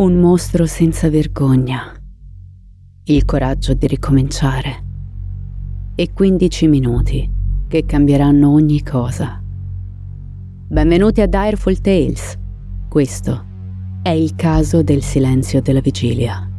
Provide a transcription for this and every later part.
Un mostro senza vergogna. Il coraggio di ricominciare. E 15 minuti che cambieranno ogni cosa. Benvenuti a Direful Tales. Questo è il caso del silenzio della vigilia.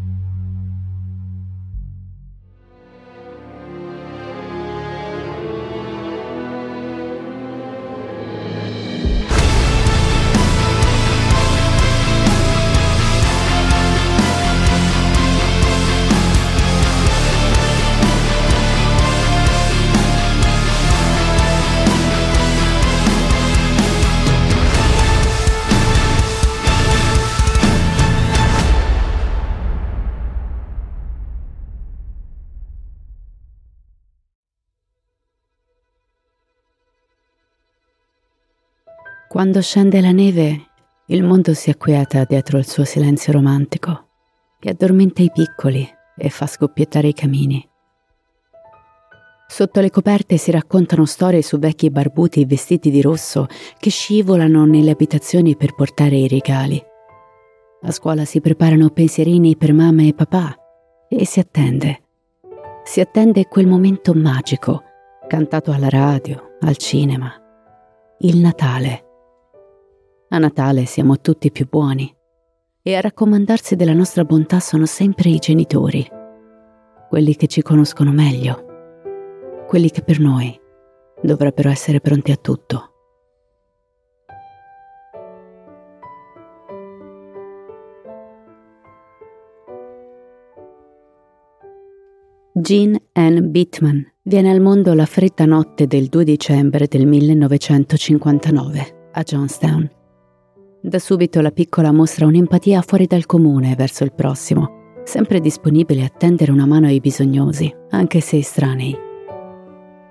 Quando scende la neve, il mondo si acquieta dietro il suo silenzio romantico, che addormenta i piccoli e fa scoppiettare i camini. Sotto le coperte si raccontano storie su vecchi barbuti vestiti di rosso che scivolano nelle abitazioni per portare i regali. A scuola si preparano pensierini per mamma e papà e si attende. Si attende quel momento magico, cantato alla radio, al cinema. Il Natale a Natale siamo tutti più buoni e a raccomandarsi della nostra bontà sono sempre i genitori, quelli che ci conoscono meglio, quelli che per noi dovrebbero essere pronti a tutto. Jean Ann Bittman viene al mondo la fredda notte del 2 dicembre del 1959 a Johnstown. Da subito la piccola mostra un'empatia fuori dal comune verso il prossimo, sempre disponibile a tendere una mano ai bisognosi, anche se estranei.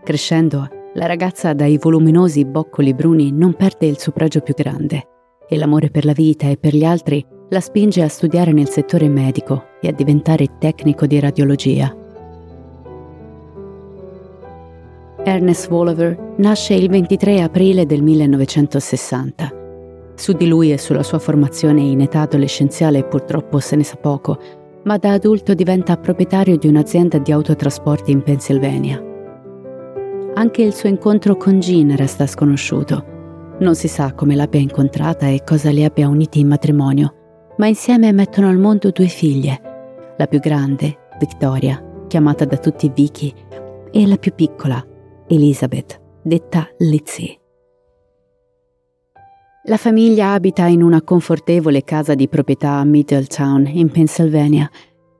Crescendo, la ragazza dai voluminosi boccoli bruni non perde il suo pregio più grande e l'amore per la vita e per gli altri la spinge a studiare nel settore medico e a diventare tecnico di radiologia. Ernest Wolliver nasce il 23 aprile del 1960 su di lui e sulla sua formazione in età adolescenziale purtroppo se ne sa poco, ma da adulto diventa proprietario di un'azienda di autotrasporti in Pennsylvania. Anche il suo incontro con Jean resta sconosciuto. Non si sa come l'abbia incontrata e cosa li abbia uniti in matrimonio, ma insieme mettono al mondo due figlie, la più grande, Victoria, chiamata da tutti Vicky, e la più piccola, Elizabeth, detta Lizzie. La famiglia abita in una confortevole casa di proprietà a Middletown, in Pennsylvania,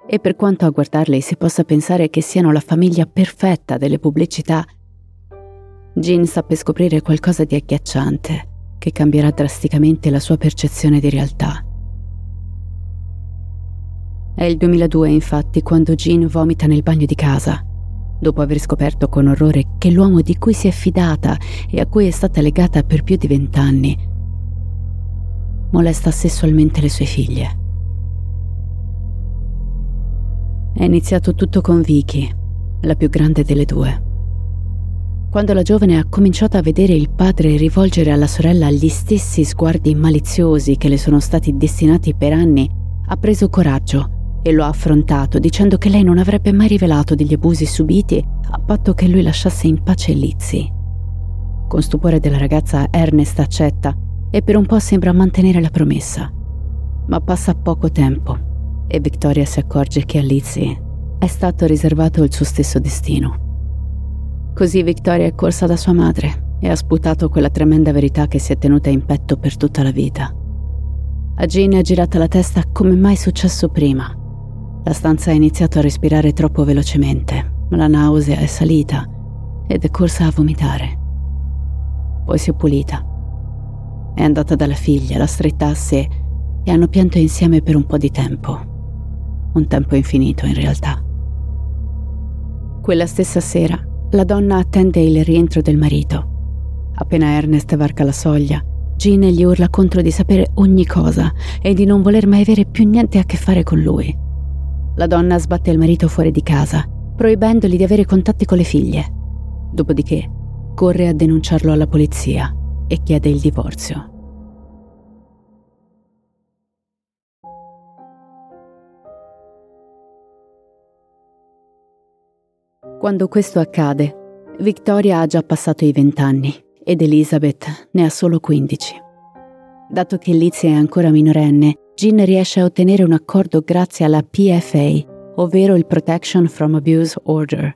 e per quanto a guardarli si possa pensare che siano la famiglia perfetta delle pubblicità, Jean sappe scoprire qualcosa di agghiacciante che cambierà drasticamente la sua percezione di realtà. È il 2002 infatti quando Jean vomita nel bagno di casa, dopo aver scoperto con orrore che l'uomo di cui si è fidata e a cui è stata legata per più di vent'anni molesta sessualmente le sue figlie. È iniziato tutto con Vicky, la più grande delle due. Quando la giovane ha cominciato a vedere il padre rivolgere alla sorella gli stessi sguardi maliziosi che le sono stati destinati per anni, ha preso coraggio e lo ha affrontato dicendo che lei non avrebbe mai rivelato degli abusi subiti a patto che lui lasciasse in pace Lizzie. Con stupore della ragazza Ernest accetta e per un po' sembra mantenere la promessa. Ma passa poco tempo e Victoria si accorge che a Lizzie è stato riservato il suo stesso destino. Così Victoria è corsa da sua madre e ha sputato quella tremenda verità che si è tenuta in petto per tutta la vita. A Jean è girata la testa come mai successo prima. La stanza ha iniziato a respirare troppo velocemente, la nausea è salita ed è corsa a vomitare. Poi si è pulita è andata dalla figlia, l'ha stretta a sé e hanno pianto insieme per un po' di tempo. Un tempo infinito in realtà. Quella stessa sera la donna attende il rientro del marito. Appena Ernest varca la soglia, Jean gli urla contro di sapere ogni cosa e di non voler mai avere più niente a che fare con lui. La donna sbatte il marito fuori di casa, proibendogli di avere contatti con le figlie. Dopodiché corre a denunciarlo alla polizia e chiede il divorzio. Quando questo accade, Victoria ha già passato i vent'anni ed Elizabeth ne ha solo 15. Dato che Lizia è ancora minorenne, Jean riesce a ottenere un accordo grazie alla PFA, ovvero il Protection from Abuse Order,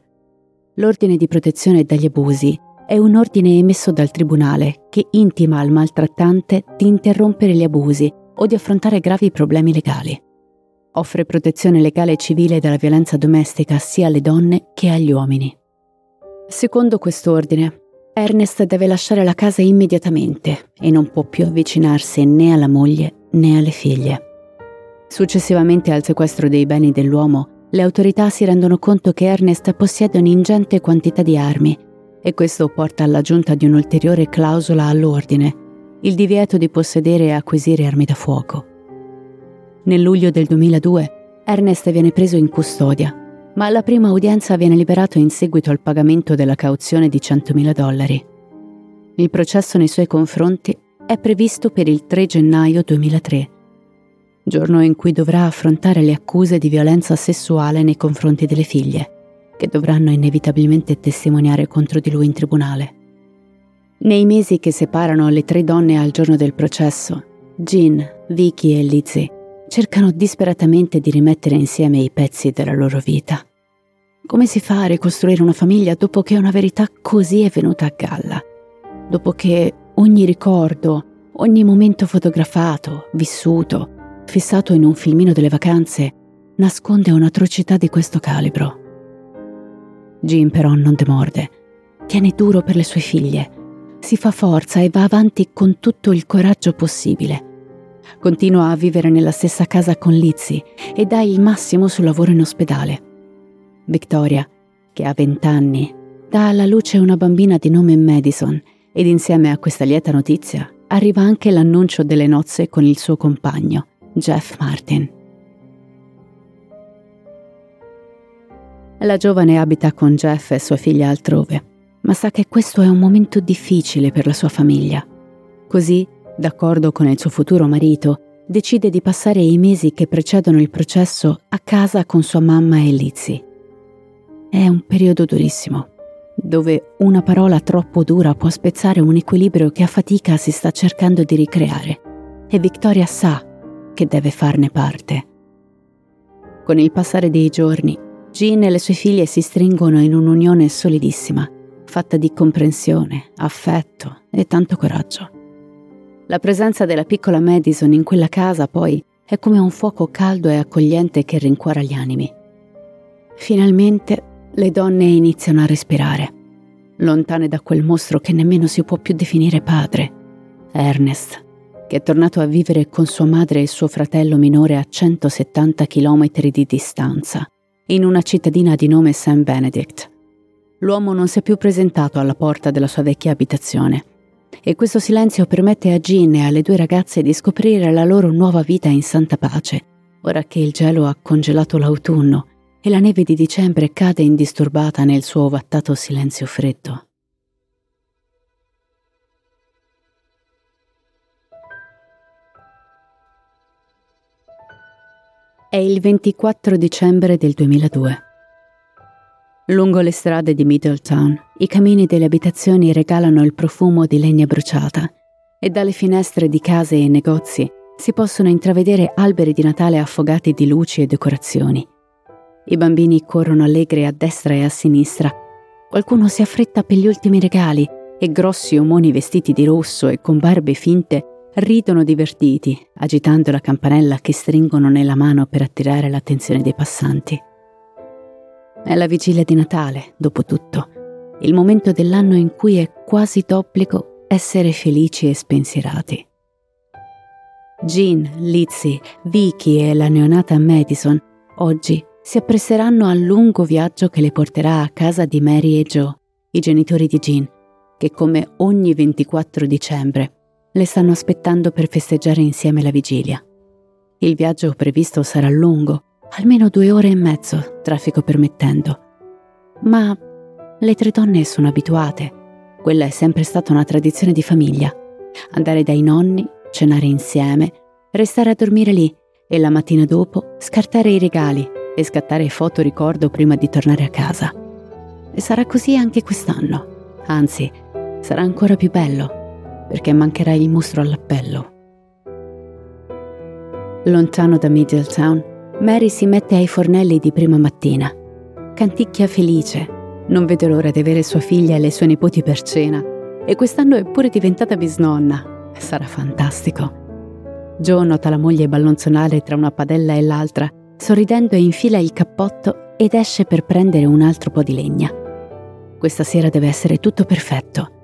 l'ordine di protezione dagli abusi, è un ordine emesso dal tribunale che intima al maltrattante di interrompere gli abusi o di affrontare gravi problemi legali. Offre protezione legale e civile dalla violenza domestica sia alle donne che agli uomini. Secondo quest'ordine, Ernest deve lasciare la casa immediatamente e non può più avvicinarsi né alla moglie né alle figlie. Successivamente al sequestro dei beni dell'uomo, le autorità si rendono conto che Ernest possiede un'ingente quantità di armi e questo porta all'aggiunta di un'ulteriore clausola all'ordine, il divieto di possedere e acquisire armi da fuoco. Nel luglio del 2002 Ernest viene preso in custodia ma alla prima udienza viene liberato in seguito al pagamento della cauzione di 100.000 dollari. Il processo nei suoi confronti è previsto per il 3 gennaio 2003, giorno in cui dovrà affrontare le accuse di violenza sessuale nei confronti delle figlie, che dovranno inevitabilmente testimoniare contro di lui in tribunale. Nei mesi che separano le tre donne al giorno del processo, Jean, Vicky e Lizzie cercano disperatamente di rimettere insieme i pezzi della loro vita. Come si fa a ricostruire una famiglia dopo che una verità così è venuta a galla? Dopo che ogni ricordo, ogni momento fotografato, vissuto, fissato in un filmino delle vacanze, nasconde un'atrocità di questo calibro. Jim però non demorde, tiene duro per le sue figlie, si fa forza e va avanti con tutto il coraggio possibile Continua a vivere nella stessa casa con Lizzie e dà il massimo sul lavoro in ospedale. Victoria, che ha 20 anni, dà alla luce una bambina di nome Madison ed insieme a questa lieta notizia arriva anche l'annuncio delle nozze con il suo compagno, Jeff Martin. La giovane abita con Jeff e sua figlia altrove, ma sa che questo è un momento difficile per la sua famiglia. Così d'accordo con il suo futuro marito, decide di passare i mesi che precedono il processo a casa con sua mamma e Lizzie. È un periodo durissimo, dove una parola troppo dura può spezzare un equilibrio che a fatica si sta cercando di ricreare, e Victoria sa che deve farne parte. Con il passare dei giorni, Jean e le sue figlie si stringono in un'unione solidissima, fatta di comprensione, affetto e tanto coraggio. La presenza della piccola Madison in quella casa poi è come un fuoco caldo e accogliente che rincuora gli animi. Finalmente le donne iniziano a respirare, lontane da quel mostro che nemmeno si può più definire padre, Ernest, che è tornato a vivere con sua madre e suo fratello minore a 170 km di distanza, in una cittadina di nome St. Benedict. L'uomo non si è più presentato alla porta della sua vecchia abitazione e questo silenzio permette a Jean e alle due ragazze di scoprire la loro nuova vita in santa pace, ora che il gelo ha congelato l'autunno e la neve di dicembre cade indisturbata nel suo ovattato silenzio freddo. È il 24 dicembre del 2002. Lungo le strade di Middletown, i camini delle abitazioni regalano il profumo di legna bruciata e dalle finestre di case e negozi si possono intravedere alberi di Natale affogati di luci e decorazioni. I bambini corrono allegri a destra e a sinistra. Qualcuno si affretta per gli ultimi regali e grossi omoni vestiti di rosso e con barbe finte ridono divertiti, agitando la campanella che stringono nella mano per attirare l'attenzione dei passanti. È la vigilia di Natale, dopo tutto, il momento dell'anno in cui è quasi d'obbligo essere felici e spensierati. Jean, Lizzie, Vicky e la neonata Madison oggi si appresseranno al lungo viaggio che le porterà a casa di Mary e Joe, i genitori di Jean, che come ogni 24 dicembre le stanno aspettando per festeggiare insieme la vigilia. Il viaggio previsto sarà lungo almeno due ore e mezzo, traffico permettendo. Ma le tre donne sono abituate. Quella è sempre stata una tradizione di famiglia. Andare dai nonni, cenare insieme, restare a dormire lì e la mattina dopo scartare i regali e scattare foto ricordo prima di tornare a casa. e sarà così anche quest'anno. Anzi, sarà ancora più bello, perché mancherà il mostro all'appello. Lontano da Middletown, Mary si mette ai fornelli di prima mattina. Canticchia felice. Non vede l'ora di avere sua figlia e le sue nipoti per cena. E quest'anno è pure diventata bisnonna. Sarà fantastico. Joe nota la moglie ballonzonare tra una padella e l'altra, sorridendo infila il cappotto ed esce per prendere un altro po' di legna. Questa sera deve essere tutto perfetto.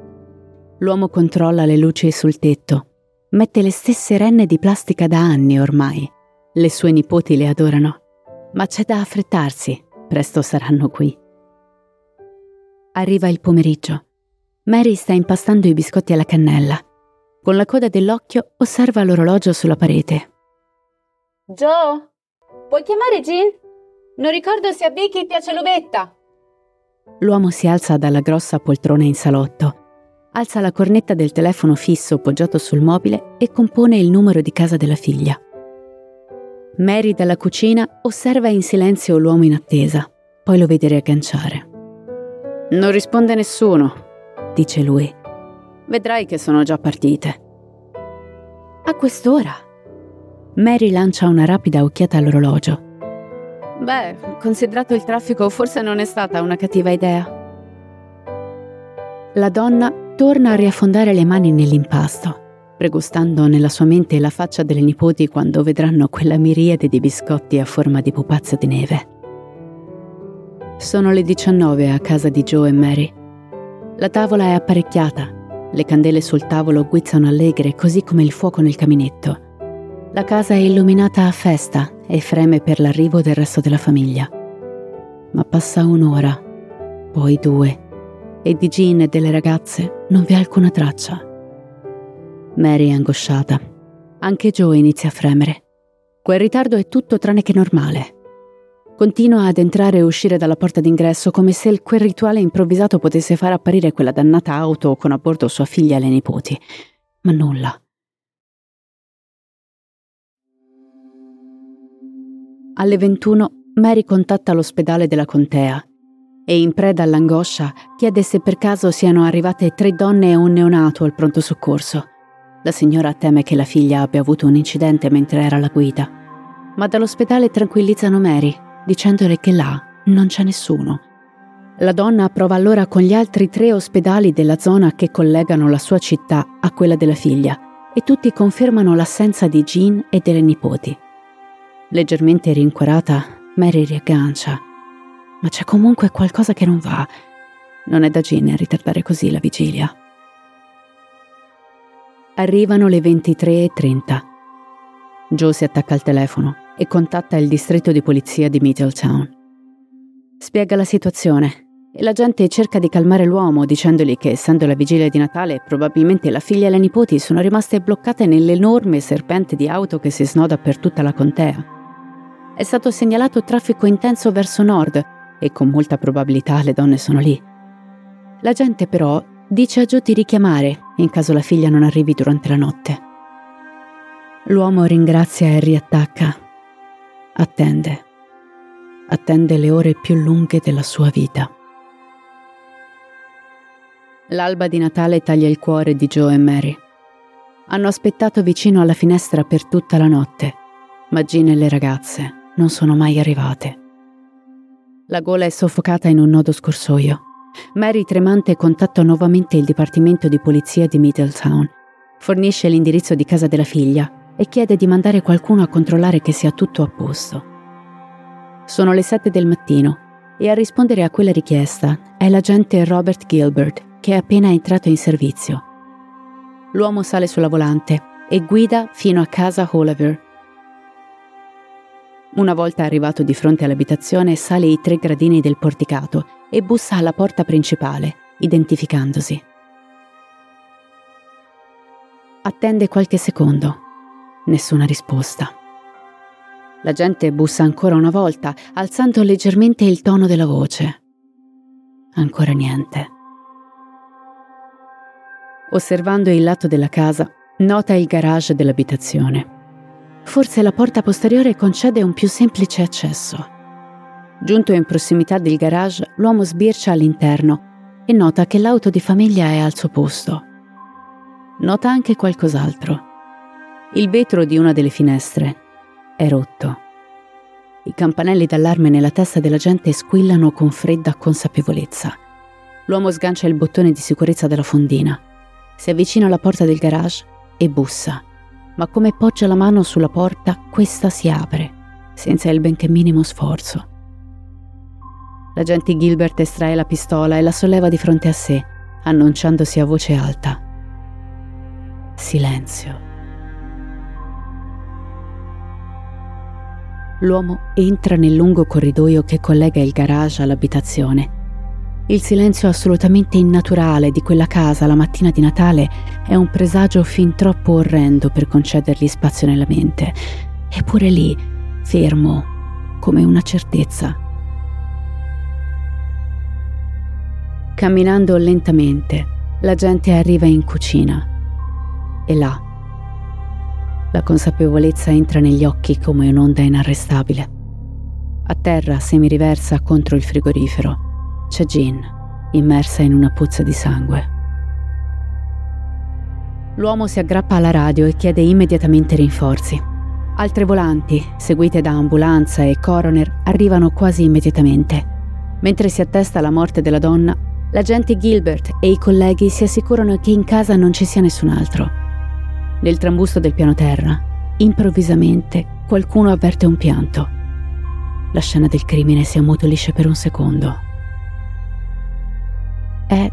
L'uomo controlla le luci sul tetto Mette le stesse renne di plastica da anni ormai. Le sue nipoti le adorano. Ma c'è da affrettarsi, presto saranno qui. Arriva il pomeriggio. Mary sta impastando i biscotti alla cannella. Con la coda dell'occhio osserva l'orologio sulla parete. Joe, puoi chiamare Jean? Non ricordo se a Vicky piace l'uvetta. L'uomo si alza dalla grossa poltrona in salotto alza la cornetta del telefono fisso poggiato sul mobile e compone il numero di casa della figlia. Mary dalla cucina osserva in silenzio l'uomo in attesa, poi lo vede riagganciare. Non risponde nessuno, dice lui. Vedrai che sono già partite. A quest'ora? Mary lancia una rapida occhiata all'orologio. Beh, considerato il traffico, forse non è stata una cattiva idea. La donna torna a riaffondare le mani nell'impasto, pregustando nella sua mente la faccia delle nipoti quando vedranno quella miriade di biscotti a forma di pupazzo di neve. Sono le 19 a casa di Joe e Mary. La tavola è apparecchiata, le candele sul tavolo guizzano allegre così come il fuoco nel caminetto. La casa è illuminata a festa e freme per l'arrivo del resto della famiglia. Ma passa un'ora, poi due, e di Jean e delle ragazze non vi è alcuna traccia. Mary è angosciata. Anche Joe inizia a fremere. Quel ritardo è tutto tranne che normale. Continua ad entrare e uscire dalla porta d'ingresso come se quel rituale improvvisato potesse far apparire quella dannata auto con a bordo sua figlia e le nipoti. Ma nulla. Alle 21 Mary contatta l'ospedale della contea e in preda all'angoscia chiede se per caso siano arrivate tre donne e un neonato al pronto soccorso. La signora teme che la figlia abbia avuto un incidente mentre era alla guida, ma dall'ospedale tranquillizzano Mary dicendole che là non c'è nessuno. La donna prova allora con gli altri tre ospedali della zona che collegano la sua città a quella della figlia e tutti confermano l'assenza di Jean e delle nipoti. Leggermente rincuorata, Mary riaggancia ma c'è comunque qualcosa che non va. Non è da gene ritardare così la vigilia. Arrivano le 23.30. Joe si attacca al telefono e contatta il distretto di polizia di Middletown. Spiega la situazione e la gente cerca di calmare l'uomo dicendogli che essendo la vigilia di Natale probabilmente la figlia e le nipoti sono rimaste bloccate nell'enorme serpente di auto che si snoda per tutta la contea. È stato segnalato traffico intenso verso nord e con molta probabilità le donne sono lì. La gente però dice a Joe di richiamare in caso la figlia non arrivi durante la notte. L'uomo ringrazia e riattacca. Attende. Attende le ore più lunghe della sua vita. L'alba di Natale taglia il cuore di Joe e Mary. Hanno aspettato vicino alla finestra per tutta la notte, ma Jean e le ragazze non sono mai arrivate. La gola è soffocata in un nodo scorsoio. Mary tremante contatta nuovamente il Dipartimento di Polizia di Middletown. Fornisce l'indirizzo di casa della figlia e chiede di mandare qualcuno a controllare che sia tutto a posto. Sono le sette del mattino e a rispondere a quella richiesta è l'agente Robert Gilbert che è appena entrato in servizio. L'uomo sale sulla volante e guida fino a casa Oliver, una volta arrivato di fronte all'abitazione, sale i tre gradini del porticato e bussa alla porta principale, identificandosi. Attende qualche secondo. Nessuna risposta. La gente bussa ancora una volta, alzando leggermente il tono della voce. Ancora niente. Osservando il lato della casa, nota il garage dell'abitazione. Forse la porta posteriore concede un più semplice accesso. Giunto in prossimità del garage, l'uomo sbircia all'interno e nota che l'auto di famiglia è al suo posto. Nota anche qualcos'altro. Il vetro di una delle finestre è rotto. I campanelli d'allarme nella testa della gente squillano con fredda consapevolezza. L'uomo sgancia il bottone di sicurezza della fondina, si avvicina alla porta del garage e bussa, ma come poggia la mano sulla porta, questa si apre, senza il benché minimo sforzo. L'agente Gilbert estrae la pistola e la solleva di fronte a sé, annunciandosi a voce alta. Silenzio. L'uomo entra nel lungo corridoio che collega il garage all'abitazione. Il silenzio assolutamente innaturale di quella casa la mattina di Natale è un presagio fin troppo orrendo per concedergli spazio nella mente. Eppure lì, fermo, come una certezza, Camminando lentamente, la gente arriva in cucina. E là, la consapevolezza entra negli occhi come un'onda inarrestabile. A terra, semiriversa contro il frigorifero, c'è Jean, immersa in una puzza di sangue. L'uomo si aggrappa alla radio e chiede immediatamente rinforzi. Altre volanti, seguite da ambulanza e coroner, arrivano quasi immediatamente. Mentre si attesta la morte della donna, L'agente Gilbert e i colleghi si assicurano che in casa non ci sia nessun altro. Nel trambusto del piano terra, improvvisamente, qualcuno avverte un pianto. La scena del crimine si ammutolisce per un secondo. È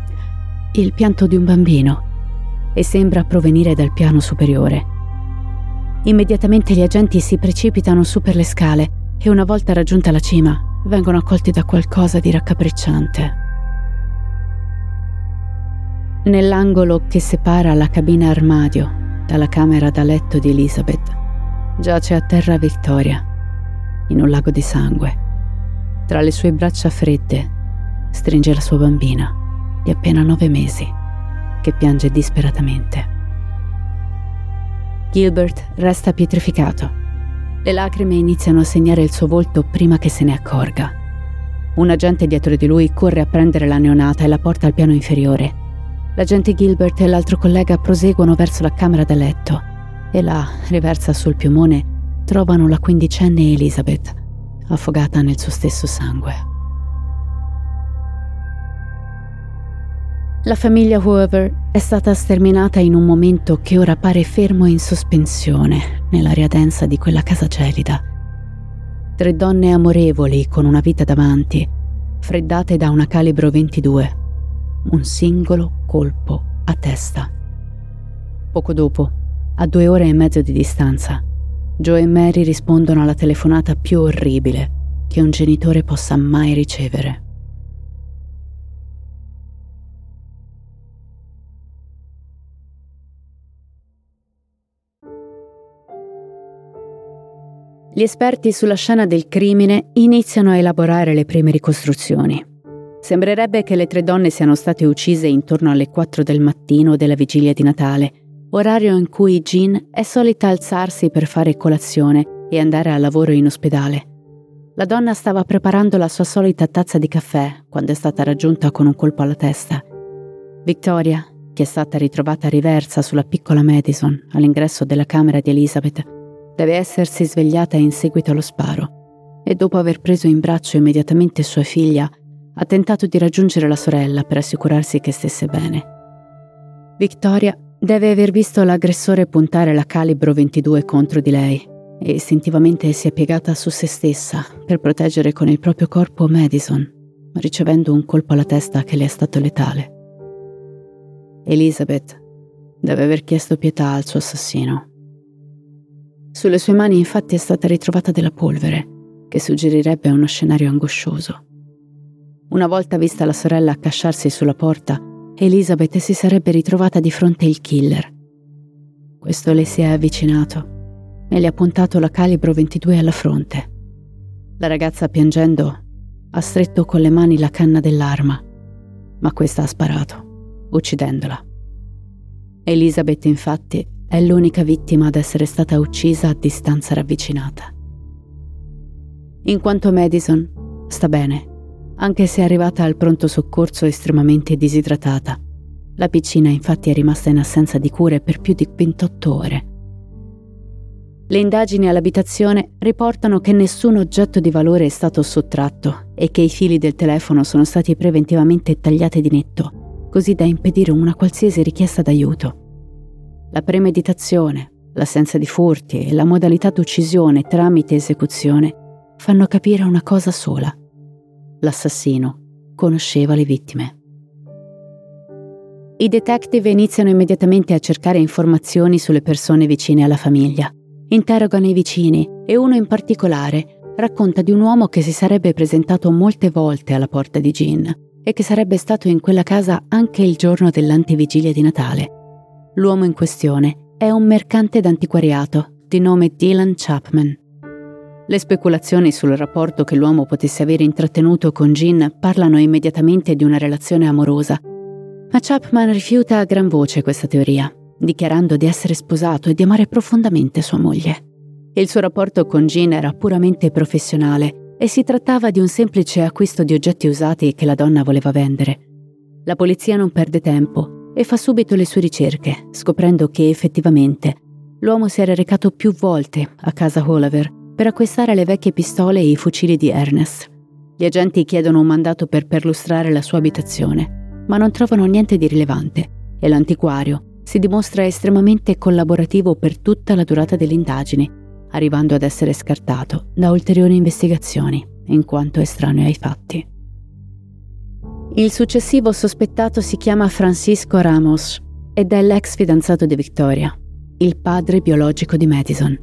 il pianto di un bambino e sembra provenire dal piano superiore. Immediatamente gli agenti si precipitano su per le scale e una volta raggiunta la cima vengono accolti da qualcosa di raccapricciante. Nell'angolo che separa la cabina armadio dalla camera da letto di Elizabeth, giace a terra Victoria, in un lago di sangue. Tra le sue braccia fredde stringe la sua bambina, di appena nove mesi, che piange disperatamente. Gilbert resta pietrificato. Le lacrime iniziano a segnare il suo volto prima che se ne accorga. Un agente dietro di lui corre a prendere la neonata e la porta al piano inferiore L'agente Gilbert e l'altro collega proseguono verso la camera da letto e là, riversa sul piumone, trovano la quindicenne Elizabeth, affogata nel suo stesso sangue. La famiglia Hoover è stata sterminata in un momento che ora pare fermo in sospensione nell'aria densa di quella casa gelida. Tre donne amorevoli con una vita davanti, freddate da una calibro 22 un singolo colpo a testa. Poco dopo, a due ore e mezzo di distanza, Joe e Mary rispondono alla telefonata più orribile che un genitore possa mai ricevere. Gli esperti sulla scena del crimine iniziano a elaborare le prime ricostruzioni. Sembrerebbe che le tre donne siano state uccise intorno alle 4 del mattino della vigilia di Natale, orario in cui Jean è solita alzarsi per fare colazione e andare al lavoro in ospedale. La donna stava preparando la sua solita tazza di caffè quando è stata raggiunta con un colpo alla testa. Victoria, che è stata ritrovata riversa sulla piccola Madison all'ingresso della camera di Elizabeth, deve essersi svegliata in seguito allo sparo e dopo aver preso in braccio immediatamente sua figlia, ha tentato di raggiungere la sorella per assicurarsi che stesse bene. Victoria deve aver visto l'aggressore puntare la calibro 22 contro di lei e istintivamente si è piegata su se stessa per proteggere con il proprio corpo Madison, ricevendo un colpo alla testa che le è stato letale. Elizabeth deve aver chiesto pietà al suo assassino. Sulle sue mani infatti è stata ritrovata della polvere, che suggerirebbe uno scenario angoscioso. Una volta vista la sorella accasciarsi sulla porta, Elizabeth si sarebbe ritrovata di fronte al killer. Questo le si è avvicinato e le ha puntato la calibro 22 alla fronte. La ragazza, piangendo, ha stretto con le mani la canna dell'arma, ma questa ha sparato, uccidendola. Elizabeth, infatti, è l'unica vittima ad essere stata uccisa a distanza ravvicinata. In quanto Madison, sta bene, anche se è arrivata al pronto soccorso estremamente disidratata. La piccina infatti è rimasta in assenza di cure per più di 28 ore. Le indagini all'abitazione riportano che nessun oggetto di valore è stato sottratto e che i fili del telefono sono stati preventivamente tagliati di netto, così da impedire una qualsiasi richiesta d'aiuto. La premeditazione, l'assenza di furti e la modalità d'uccisione tramite esecuzione fanno capire una cosa sola. L'assassino conosceva le vittime. I detective iniziano immediatamente a cercare informazioni sulle persone vicine alla famiglia. Interrogano i vicini e uno in particolare racconta di un uomo che si sarebbe presentato molte volte alla porta di Jean e che sarebbe stato in quella casa anche il giorno dell'antivigilia di Natale. L'uomo in questione è un mercante d'antiquariato di nome Dylan Chapman. Le speculazioni sul rapporto che l'uomo potesse avere intrattenuto con Jean parlano immediatamente di una relazione amorosa ma Chapman rifiuta a gran voce questa teoria, dichiarando di essere sposato e di amare profondamente sua moglie. Il suo rapporto con Jean era puramente professionale e si trattava di un semplice acquisto di oggetti usati che la donna voleva vendere. La polizia non perde tempo e fa subito le sue ricerche, scoprendo che effettivamente l'uomo si era recato più volte a casa Holover per acquistare le vecchie pistole e i fucili di Ernest. Gli agenti chiedono un mandato per perlustrare la sua abitazione ma non trovano niente di rilevante e l'antiquario si dimostra estremamente collaborativo per tutta la durata delle indagini, arrivando ad essere scartato da ulteriori investigazioni, in quanto estraneo ai fatti. Il successivo sospettato si chiama Francisco Ramos ed è l'ex fidanzato di Victoria, il padre biologico di Madison.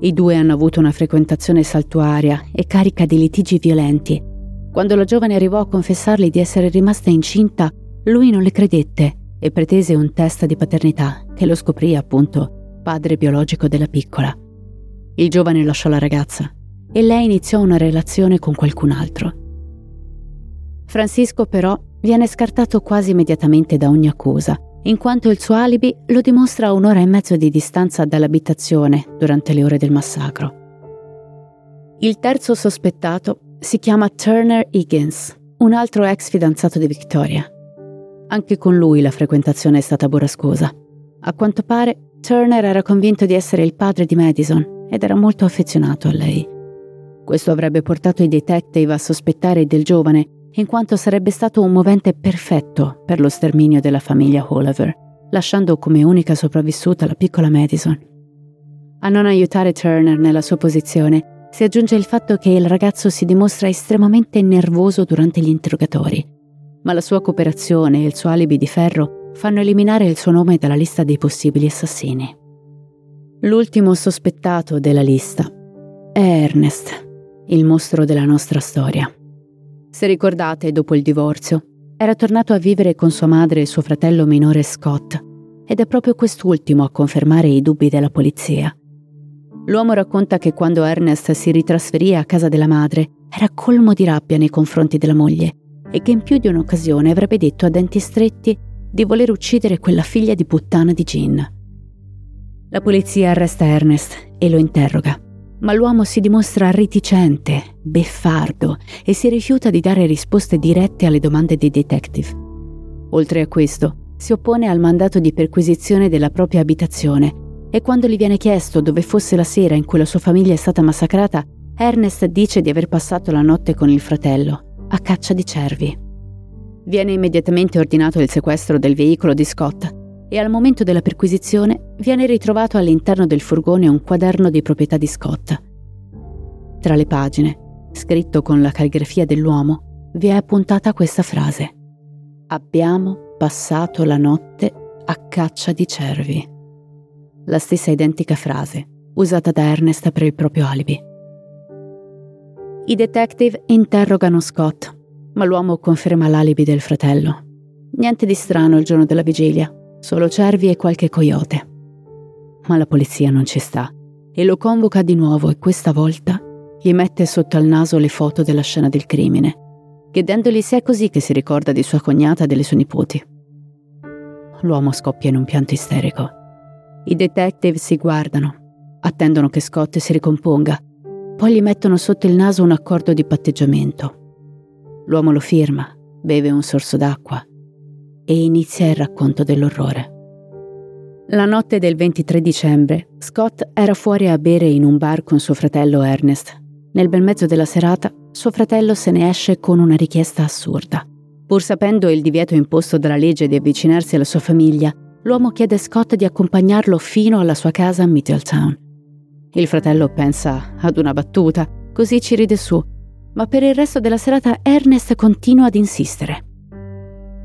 I due hanno avuto una frequentazione saltuaria e carica di litigi violenti quando la giovane arrivò a confessargli di essere rimasta incinta, lui non le credette e pretese un test di paternità che lo scoprì appunto padre biologico della piccola. Il giovane lasciò la ragazza e lei iniziò una relazione con qualcun altro. Francisco però viene scartato quasi immediatamente da ogni accusa, in quanto il suo alibi lo dimostra a un'ora e mezzo di distanza dall'abitazione durante le ore del massacro. Il terzo sospettato si chiama Turner Higgins, un altro ex fidanzato di Victoria. Anche con lui la frequentazione è stata burrascosa. A quanto pare, Turner era convinto di essere il padre di Madison ed era molto affezionato a lei. Questo avrebbe portato i detective a sospettare del giovane, in quanto sarebbe stato un movente perfetto per lo sterminio della famiglia Oliver, lasciando come unica sopravvissuta la piccola Madison. A non aiutare Turner nella sua posizione si aggiunge il fatto che il ragazzo si dimostra estremamente nervoso durante gli interrogatori, ma la sua cooperazione e il suo alibi di ferro fanno eliminare il suo nome dalla lista dei possibili assassini. L'ultimo sospettato della lista è Ernest, il mostro della nostra storia. Se ricordate, dopo il divorzio, era tornato a vivere con sua madre e suo fratello minore Scott, ed è proprio quest'ultimo a confermare i dubbi della polizia. L'uomo racconta che quando Ernest si ritrasferì a casa della madre era colmo di rabbia nei confronti della moglie e che in più di un'occasione avrebbe detto a denti stretti di voler uccidere quella figlia di puttana di Jean. La polizia arresta Ernest e lo interroga, ma l'uomo si dimostra reticente, beffardo e si rifiuta di dare risposte dirette alle domande dei detective. Oltre a questo, si oppone al mandato di perquisizione della propria abitazione e quando gli viene chiesto dove fosse la sera in cui la sua famiglia è stata massacrata, Ernest dice di aver passato la notte con il fratello, a caccia di cervi. Viene immediatamente ordinato il sequestro del veicolo di Scott e al momento della perquisizione viene ritrovato all'interno del furgone un quaderno di proprietà di Scott. Tra le pagine, scritto con la calligrafia dell'uomo, vi è appuntata questa frase. Abbiamo passato la notte a caccia di cervi la stessa identica frase usata da Ernest per il proprio alibi. I detective interrogano Scott, ma l'uomo conferma l'alibi del fratello. Niente di strano il giorno della vigilia, solo cervi e qualche coyote. Ma la polizia non ci sta e lo convoca di nuovo e questa volta gli mette sotto al naso le foto della scena del crimine, chiedendogli se è così che si ricorda di sua cognata e delle sue nipoti. L'uomo scoppia in un pianto isterico i detective si guardano, attendono che Scott si ricomponga, poi gli mettono sotto il naso un accordo di patteggiamento. L'uomo lo firma, beve un sorso d'acqua e inizia il racconto dell'orrore. La notte del 23 dicembre, Scott era fuori a bere in un bar con suo fratello Ernest. Nel bel mezzo della serata, suo fratello se ne esce con una richiesta assurda. Pur sapendo il divieto imposto dalla legge di avvicinarsi alla sua famiglia, l'uomo chiede a Scott di accompagnarlo fino alla sua casa a Middletown. Il fratello pensa ad una battuta, così ci ride su, ma per il resto della serata Ernest continua ad insistere.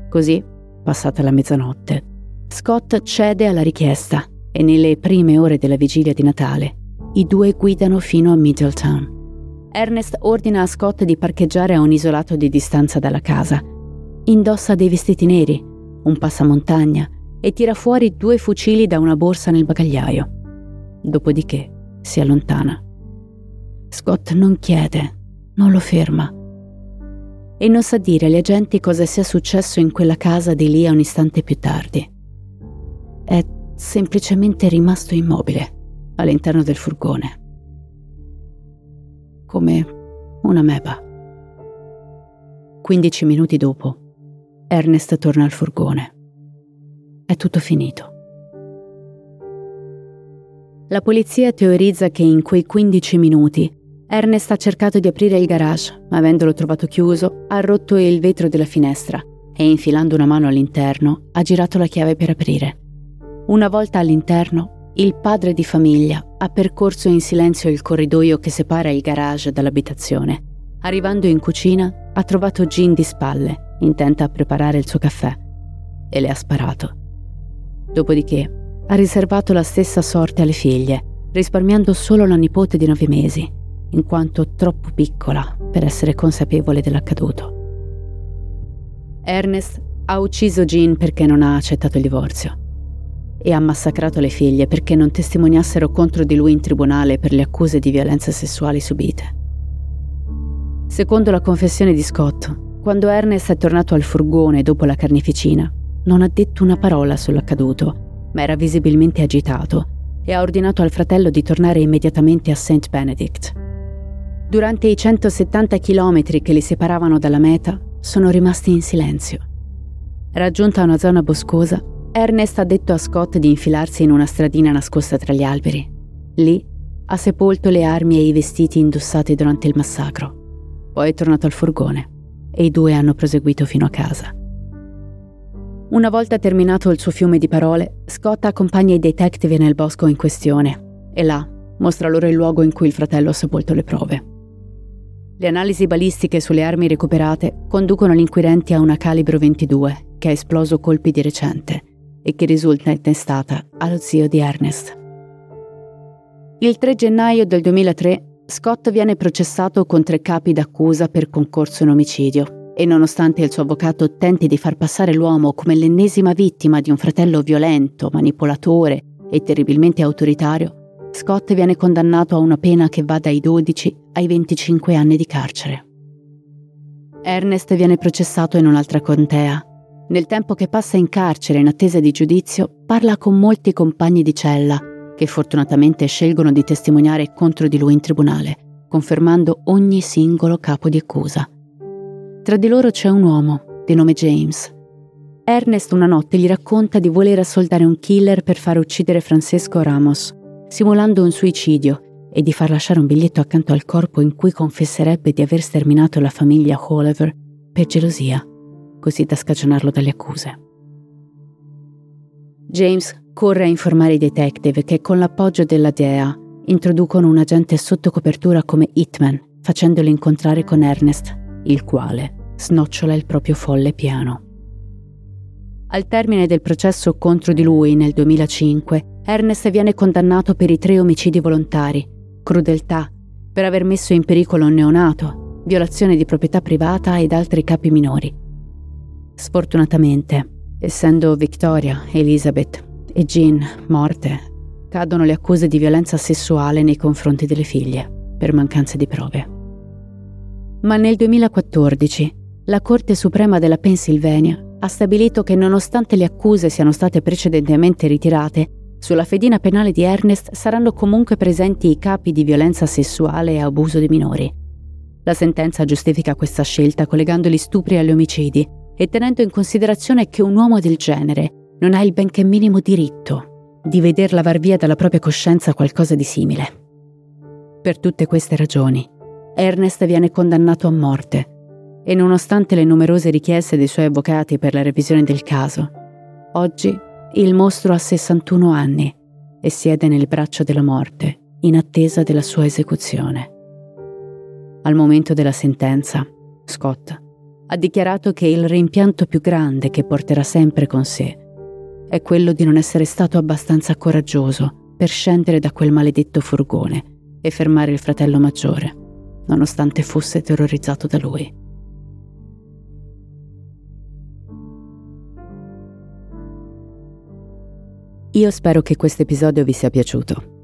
Così, passata la mezzanotte, Scott cede alla richiesta e nelle prime ore della vigilia di Natale i due guidano fino a Middletown. Ernest ordina a Scott di parcheggiare a un isolato di distanza dalla casa. Indossa dei vestiti neri, un passamontagna e tira fuori due fucili da una borsa nel bagagliaio. Dopodiché si allontana. Scott non chiede, non lo ferma. E non sa dire agli agenti cosa sia successo in quella casa di lì a un istante più tardi. È semplicemente rimasto immobile all'interno del furgone. Come una meba. 15 minuti dopo, Ernest torna al furgone. È tutto finito. La polizia teorizza che in quei 15 minuti Ernest ha cercato di aprire il garage, ma avendolo trovato chiuso, ha rotto il vetro della finestra e infilando una mano all'interno ha girato la chiave per aprire. Una volta all'interno, il padre di famiglia ha percorso in silenzio il corridoio che separa il garage dall'abitazione. Arrivando in cucina, ha trovato Jean di spalle, intenta a preparare il suo caffè, e le ha sparato. Dopodiché ha riservato la stessa sorte alle figlie, risparmiando solo la nipote di nove mesi, in quanto troppo piccola per essere consapevole dell'accaduto. Ernest ha ucciso Jean perché non ha accettato il divorzio e ha massacrato le figlie perché non testimoniassero contro di lui in tribunale per le accuse di violenza sessuali subite. Secondo la confessione di Scott, quando Ernest è tornato al furgone dopo la carneficina, non ha detto una parola sull'accaduto ma era visibilmente agitato e ha ordinato al fratello di tornare immediatamente a St. Benedict. Durante i 170 chilometri che li separavano dalla meta, sono rimasti in silenzio. Raggiunta una zona boscosa, Ernest ha detto a Scott di infilarsi in una stradina nascosta tra gli alberi. Lì ha sepolto le armi e i vestiti indossati durante il massacro. Poi è tornato al furgone e i due hanno proseguito fino a casa. Una volta terminato il suo fiume di parole, Scott accompagna i detective nel bosco in questione e là mostra loro il luogo in cui il fratello ha sepolto le prove. Le analisi balistiche sulle armi recuperate conducono gli inquirenti a una calibro 22 che ha esploso colpi di recente e che risulta intestata allo zio di Ernest. Il 3 gennaio del 2003 Scott viene processato con tre capi d'accusa per concorso in omicidio e nonostante il suo avvocato tenti di far passare l'uomo come l'ennesima vittima di un fratello violento, manipolatore e terribilmente autoritario, Scott viene condannato a una pena che va dai 12 ai 25 anni di carcere. Ernest viene processato in un'altra contea. Nel tempo che passa in carcere in attesa di giudizio, parla con molti compagni di cella che fortunatamente scelgono di testimoniare contro di lui in tribunale, confermando ogni singolo capo di accusa. Tra di loro c'è un uomo, di nome James. Ernest una notte gli racconta di voler assoldare un killer per far uccidere Francesco Ramos, simulando un suicidio, e di far lasciare un biglietto accanto al corpo in cui confesserebbe di aver sterminato la famiglia Oliver per gelosia, così da scagionarlo dalle accuse. James corre a informare i detective che con l'appoggio della DEA introducono un agente sotto copertura come Hitman, facendolo incontrare con Ernest, il quale snocciola il proprio folle piano. Al termine del processo contro di lui nel 2005, Ernest viene condannato per i tre omicidi volontari, crudeltà, per aver messo in pericolo un neonato, violazione di proprietà privata ed altri capi minori. Sfortunatamente, essendo Victoria, Elizabeth e Jean morte, cadono le accuse di violenza sessuale nei confronti delle figlie, per mancanza di prove. Ma nel 2014 la Corte Suprema della Pennsylvania ha stabilito che nonostante le accuse siano state precedentemente ritirate, Sulla fedina penale di Ernest saranno comunque presenti i capi di violenza sessuale e abuso di minori. La sentenza giustifica questa scelta collegando gli stupri agli omicidi e tenendo in considerazione che un uomo del genere non ha il benché minimo diritto di veder lavar via dalla propria coscienza qualcosa di simile. Per tutte queste ragioni, Ernest viene condannato a morte e nonostante le numerose richieste dei suoi avvocati per la revisione del caso, oggi il mostro ha 61 anni e siede nel braccio della morte in attesa della sua esecuzione. Al momento della sentenza, Scott ha dichiarato che il rimpianto più grande che porterà sempre con sé è quello di non essere stato abbastanza coraggioso per scendere da quel maledetto furgone e fermare il fratello maggiore, nonostante fosse terrorizzato da lui. Io spero che questo episodio vi sia piaciuto.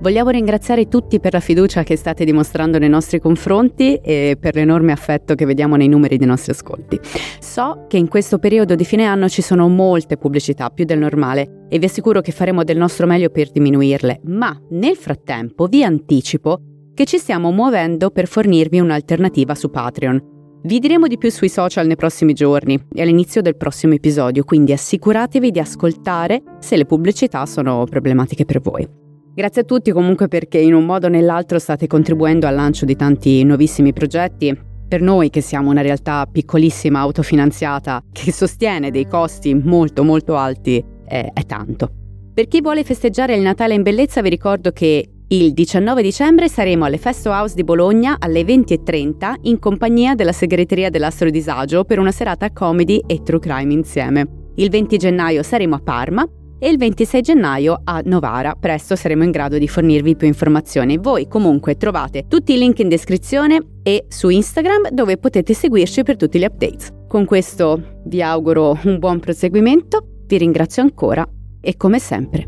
Vogliamo ringraziare tutti per la fiducia che state dimostrando nei nostri confronti e per l'enorme affetto che vediamo nei numeri dei nostri ascolti. So che in questo periodo di fine anno ci sono molte pubblicità, più del normale, e vi assicuro che faremo del nostro meglio per diminuirle, ma nel frattempo vi anticipo che ci stiamo muovendo per fornirvi un'alternativa su Patreon. Vi diremo di più sui social nei prossimi giorni e all'inizio del prossimo episodio, quindi assicuratevi di ascoltare se le pubblicità sono problematiche per voi. Grazie a tutti comunque perché in un modo o nell'altro state contribuendo al lancio di tanti nuovissimi progetti. Per noi che siamo una realtà piccolissima, autofinanziata, che sostiene dei costi molto molto alti, è, è tanto. Per chi vuole festeggiare il Natale in bellezza vi ricordo che il 19 dicembre saremo alle Festo House di Bologna alle 20.30 in compagnia della segreteria dell'Astro Disagio per una serata comedy e true crime insieme. Il 20 gennaio saremo a Parma e il 26 gennaio a Novara. Presto saremo in grado di fornirvi più informazioni. Voi comunque trovate tutti i link in descrizione e su Instagram dove potete seguirci per tutti gli updates. Con questo vi auguro un buon proseguimento, vi ringrazio ancora e come sempre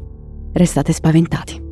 restate spaventati.